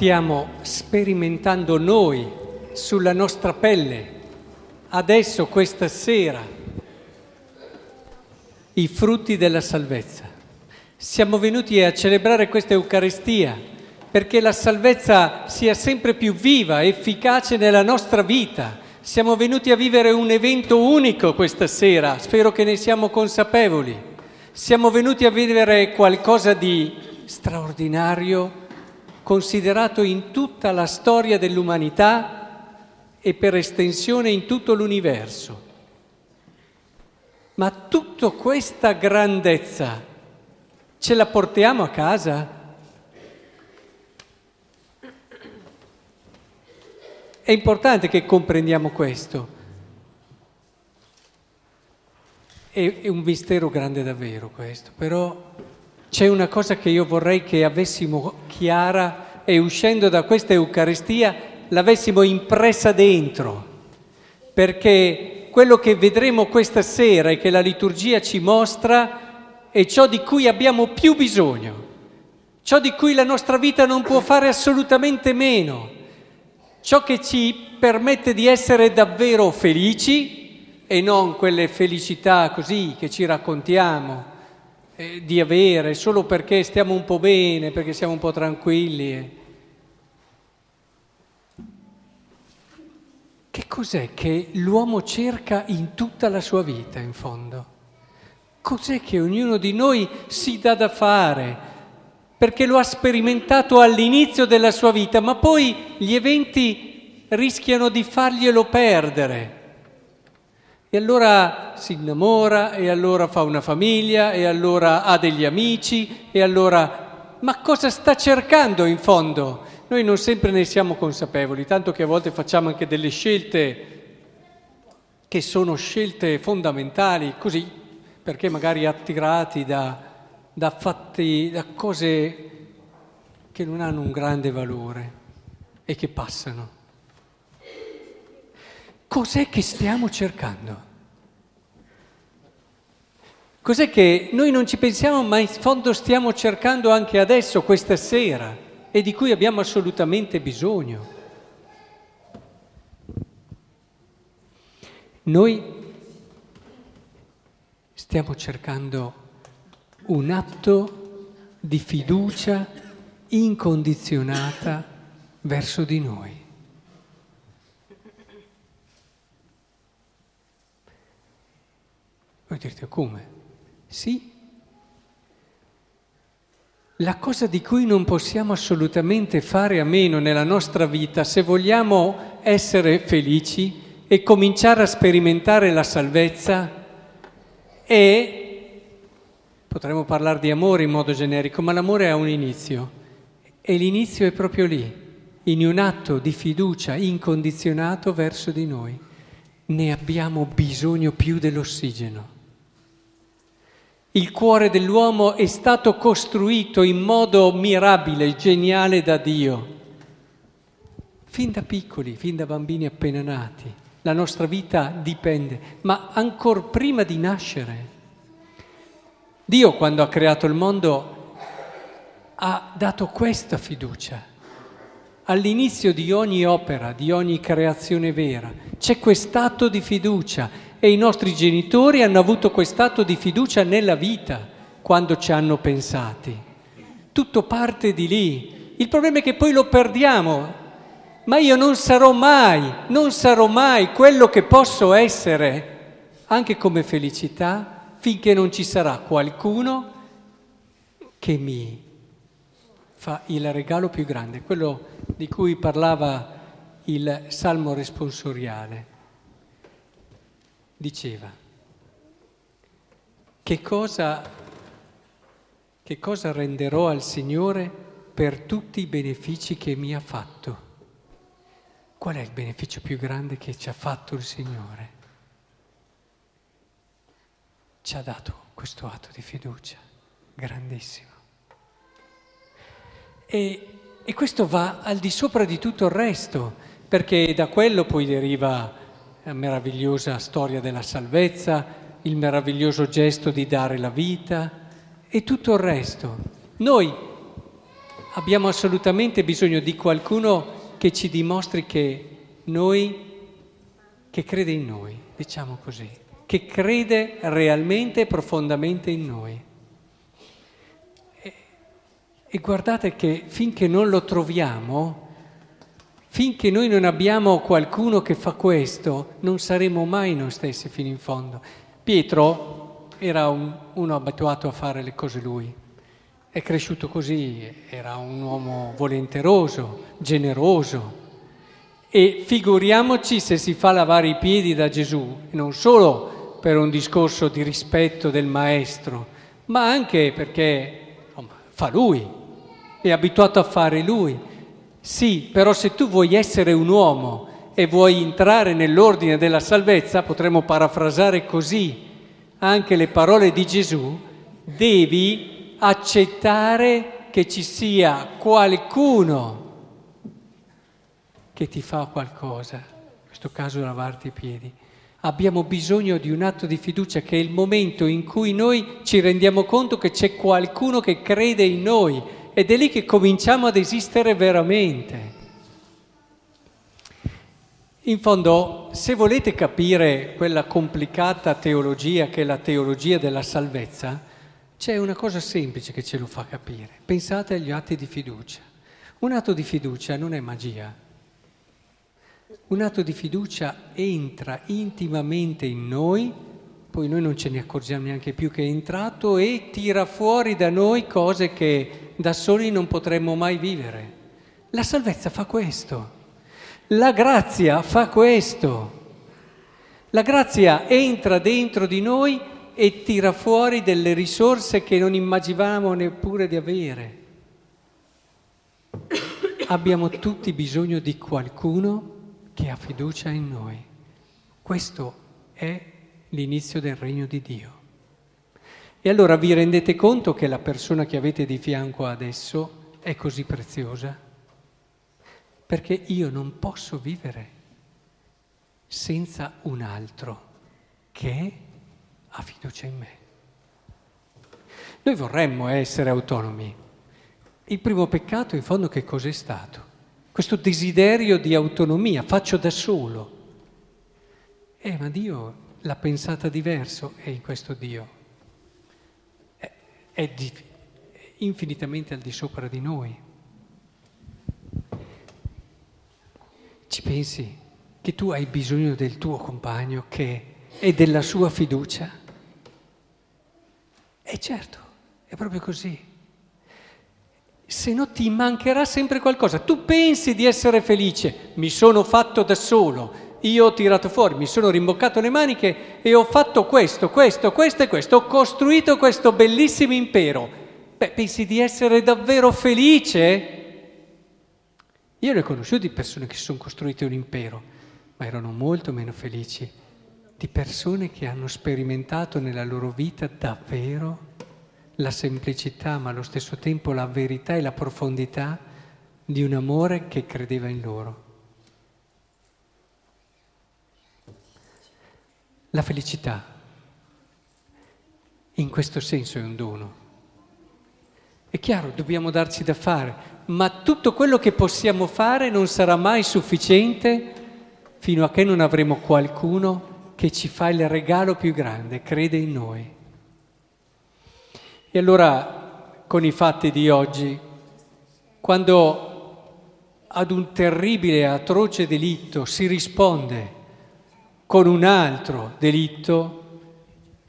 stiamo sperimentando noi sulla nostra pelle, adesso, questa sera, i frutti della salvezza. Siamo venuti a celebrare questa Eucaristia perché la salvezza sia sempre più viva, efficace nella nostra vita. Siamo venuti a vivere un evento unico questa sera, spero che ne siamo consapevoli. Siamo venuti a vivere qualcosa di straordinario, considerato in tutta la storia dell'umanità e per estensione in tutto l'universo. Ma tutta questa grandezza ce la portiamo a casa? È importante che comprendiamo questo. È, un mistero grande davvero questo, però c'è una cosa che io vorrei che avessimo chiara e uscendo da questa Eucaristia l'avessimo impressa dentro, perché quello che vedremo questa sera e che la liturgia ci mostra è ciò di cui abbiamo più bisogno, ciò di cui la nostra vita non può fare assolutamente meno ciò che ci permette di essere davvero felici e non quelle felicità così che ci raccontiamo eh, di avere solo perché stiamo un po' bene, perché siamo un po' tranquilli. Eh. Che cos'è che l'uomo cerca in tutta la sua vita, in fondo? Cos'è che ognuno di noi si dà da fare? perché lo ha sperimentato all'inizio della sua vita, ma poi gli eventi rischiano di farglielo perdere. E allora si innamora, e allora fa una famiglia, e allora ha degli amici, e allora... Ma cosa sta cercando in fondo? Noi non sempre ne siamo consapevoli, tanto che a volte facciamo anche delle scelte che sono scelte fondamentali, così, perché magari attirati da da fatti, da cose che non hanno un grande valore e che passano. Cos'è che stiamo cercando? Cos'è che noi non ci pensiamo, ma in fondo stiamo cercando anche adesso, questa sera, e di cui abbiamo assolutamente bisogno? Noi stiamo cercando un atto di fiducia incondizionata verso di noi. Voi direte come? Sì. La cosa di cui non possiamo assolutamente fare a meno nella nostra vita, se vogliamo essere felici e cominciare a sperimentare la salvezza, è Potremmo parlare di amore in modo generico, ma l'amore ha un inizio e l'inizio è proprio lì, in un atto di fiducia incondizionato verso di noi. Ne abbiamo bisogno più dell'ossigeno. Il cuore dell'uomo è stato costruito in modo mirabile, geniale da Dio. Fin da piccoli, fin da bambini appena nati, la nostra vita dipende, ma ancora prima di nascere Dio quando ha creato il mondo ha dato questa fiducia. All'inizio di ogni opera, di ogni creazione vera, c'è quest'atto di fiducia e i nostri genitori hanno avuto quest'atto di fiducia nella vita quando ci hanno pensati. Tutto parte di lì. Il problema è che poi lo perdiamo. Ma io non sarò mai, non sarò mai quello che posso essere, anche come felicità, finché non ci sarà qualcuno che mi fa il regalo più grande, quello di cui parlava il salmo responsoriale. Diceva, che cosa, che cosa renderò al Signore per tutti i benefici che mi ha fatto? Qual è il beneficio più grande che ci ha fatto il Signore? ci ha dato questo atto di fiducia grandissimo. E, e, questo va al di sopra di tutto il resto, perché da quello poi deriva meravigliosa storia della salvezza, il meraviglioso gesto di dare la vita e tutto il resto. Noi abbiamo assolutamente bisogno di qualcuno che ci dimostri che noi, che crede in noi, diciamo così, che crede realmente e profondamente in noi. E, e guardate che finché non lo troviamo, finché noi non abbiamo qualcuno che fa questo, non saremo mai noi stessi fino in fondo. Pietro era un, uno abituato a fare le cose lui è cresciuto così, era un uomo volenteroso, generoso. E figuriamoci se si fa lavare i piedi da Gesù, non solo per un discorso di rispetto del maestro, ma anche perché fa lui, è abituato a fare lui. Sì, però se tu vuoi essere un uomo e vuoi entrare nell'ordine della salvezza, potremmo parafrasare così anche le parole di Gesù, devi accettare che ci sia qualcuno che ti fa qualcosa, in questo caso lavarti i piedi. Abbiamo bisogno di un atto di fiducia che è il momento in cui noi ci rendiamo conto che c'è qualcuno che crede in noi ed è lì che cominciamo ad esistere veramente. In fondo, se volete capire quella complicata teologia che è la teologia della salvezza, c'è una cosa semplice che ce lo fa capire. Pensate agli atti di fiducia. Un atto di fiducia non è magia. Un atto di fiducia entra intimamente in noi, poi noi non ce ne accorgiamo neanche più che è entrato e tira fuori da noi cose che da soli non potremmo mai vivere. La salvezza fa questo. La grazia fa questo. La grazia entra dentro di noi e tira fuori delle risorse che non immaginavamo neppure di avere. Abbiamo tutti bisogno di qualcuno che ha fiducia in noi. Questo è l'inizio del regno di Dio. E allora vi rendete conto che la persona che avete di fianco adesso è così preziosa? Perché io non posso vivere senza un altro che ha fiducia in me. Noi vorremmo essere autonomi. Il primo peccato in fondo che cos'è stato? Questo desiderio di autonomia, faccio da solo. Eh, ma Dio l'ha pensata diverso e in questo Dio è, è, di, è infinitamente al di sopra di noi. Ci pensi che tu hai bisogno del tuo compagno che è della sua fiducia? E certo, è proprio così. Se no ti mancherà sempre qualcosa. Tu pensi di essere felice, mi sono fatto da solo, io ho tirato fuori, mi sono rimboccato le maniche e ho fatto questo, questo, questo e questo, ho costruito questo bellissimo impero. Beh, pensi di essere davvero felice? Io ne ho conosciuti persone che si sono costruite un impero, ma erano molto meno felici di persone che hanno sperimentato nella loro vita davvero la semplicità, ma allo stesso tempo la verità e la profondità di un amore che credeva in loro. La felicità, in questo senso, è un dono. È chiaro, dobbiamo darci da fare, ma tutto quello che possiamo fare non sarà mai sufficiente fino a che non avremo qualcuno che ci fa il regalo più grande, crede in noi. E allora, con i fatti di oggi, quando ad un terribile atroce delitto si risponde con un altro delitto,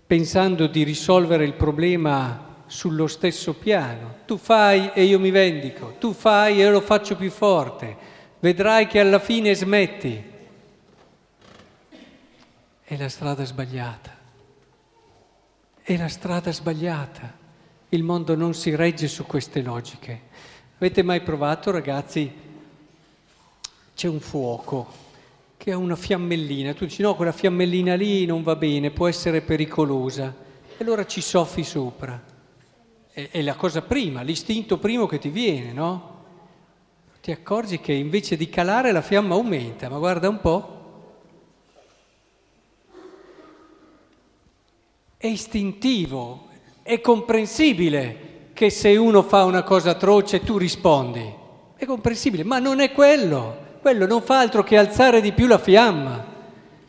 pensando di risolvere il problema sullo stesso piano, tu fai e io mi vendico, tu fai e io lo faccio più forte, vedrai che alla fine smetti è la strada sbagliata. È la strada sbagliata. Il mondo non si regge su queste logiche. Avete mai provato, ragazzi? C'è un fuoco che ha una fiammellina. Tu dici no, quella fiammellina lì non va bene, può essere pericolosa. E allora ci soffi sopra. È, è la cosa prima, l'istinto primo che ti viene, no? Ti accorgi che invece di calare la fiamma aumenta, ma guarda un po', è istintivo, è comprensibile che che se uno fa una cosa atroce tu rispondi. È comprensibile, ma non è quello. Quello non fa altro che alzare di più la fiamma.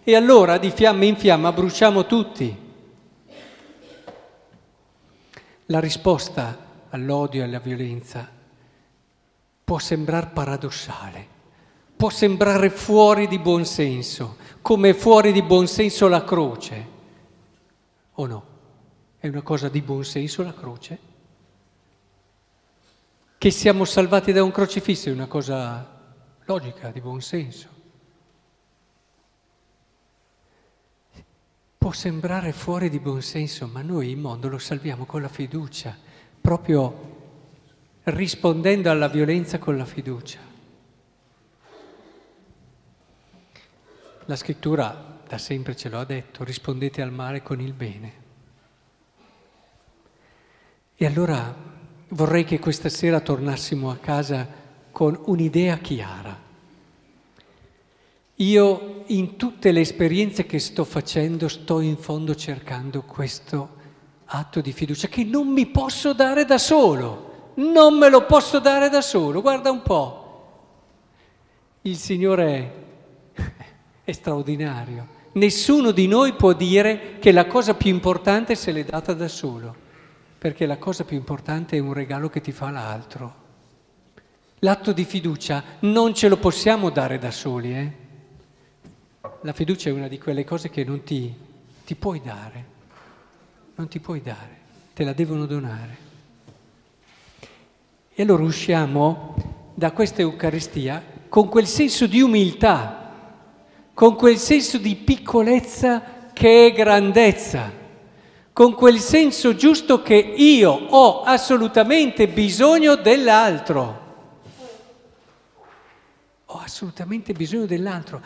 E allora di fiamma in fiamma bruciamo tutti. La risposta all'odio e alla violenza può sembrare paradossale, può sembrare fuori di buon senso, come è fuori di buon senso la croce. O no? È una cosa di buon senso la croce? Che siamo salvati da un crocifisso è una cosa logica, di buon senso. Può sembrare fuori di buon senso, ma noi il mondo lo salviamo con la fiducia, proprio rispondendo alla violenza con la fiducia. La scrittura da sempre ce lo ha detto, rispondete al male con il bene. E allora vorrei che questa sera tornassimo a casa con un'idea chiara. Io in tutte le esperienze che sto facendo sto in fondo cercando questo atto di fiducia che non mi posso dare da solo, non me lo posso dare da solo, guarda un po'. Il Signore è straordinario, nessuno di noi può dire che la cosa più importante se l'è data da solo, perché la cosa più importante è un regalo che ti fa l'altro. L'atto di fiducia non ce lo possiamo dare da soli, eh? La fiducia è una di quelle cose che non ti, ti puoi dare, non ti puoi dare, te la devono donare. E allora usciamo da questa Eucaristia con quel senso di umiltà, con quel senso di piccolezza che è grandezza, con quel senso giusto che io ho assolutamente bisogno dell'altro. Ho assolutamente bisogno dell'altro.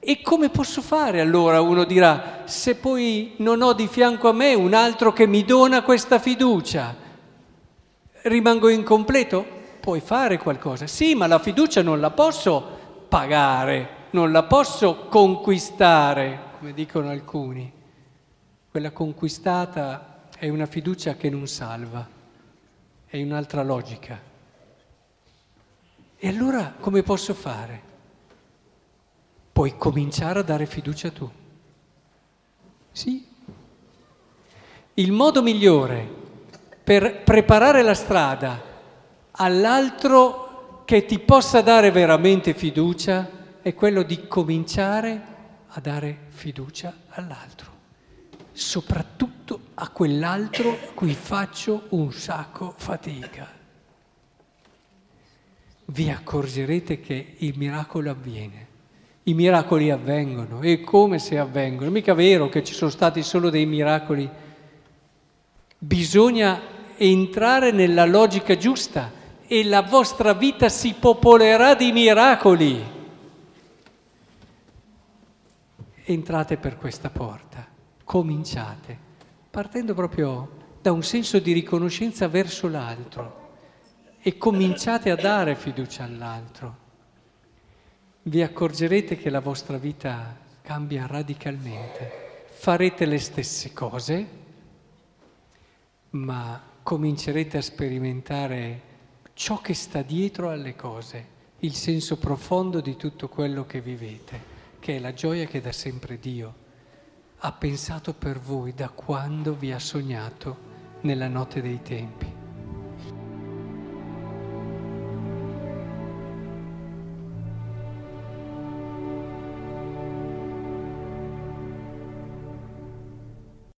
E come posso fare allora? Uno dirà, se poi non ho di fianco a me un altro che mi dona questa fiducia, rimango incompleto? Puoi fare qualcosa. Sì, ma la fiducia non la posso pagare, non la posso conquistare, come dicono alcuni. Quella conquistata è una fiducia che non salva, è un'altra logica. E allora come posso fare? puoi cominciare a dare fiducia tu. Sì. Il modo migliore per preparare la strada all'altro che ti possa dare veramente fiducia è quello di cominciare a dare fiducia all'altro, soprattutto a quell'altro a cui faccio un sacco fatica. Vi accorgerete che il miracolo avviene i miracoli avvengono e come se avvengono. Mica vero che ci sono stati solo dei miracoli. Bisogna entrare nella logica giusta e la vostra vita si popolerà di miracoli. Entrate per questa porta, cominciate, partendo proprio da un senso di riconoscenza verso l'altro e cominciate a dare fiducia all'altro vi accorgerete che la vostra vita cambia radicalmente. Farete le stesse cose, ma comincerete a sperimentare ciò che sta dietro alle cose, il senso profondo di tutto quello che vivete, che è la gioia che da sempre Dio ha pensato per voi da quando vi ha sognato nella notte dei tempi.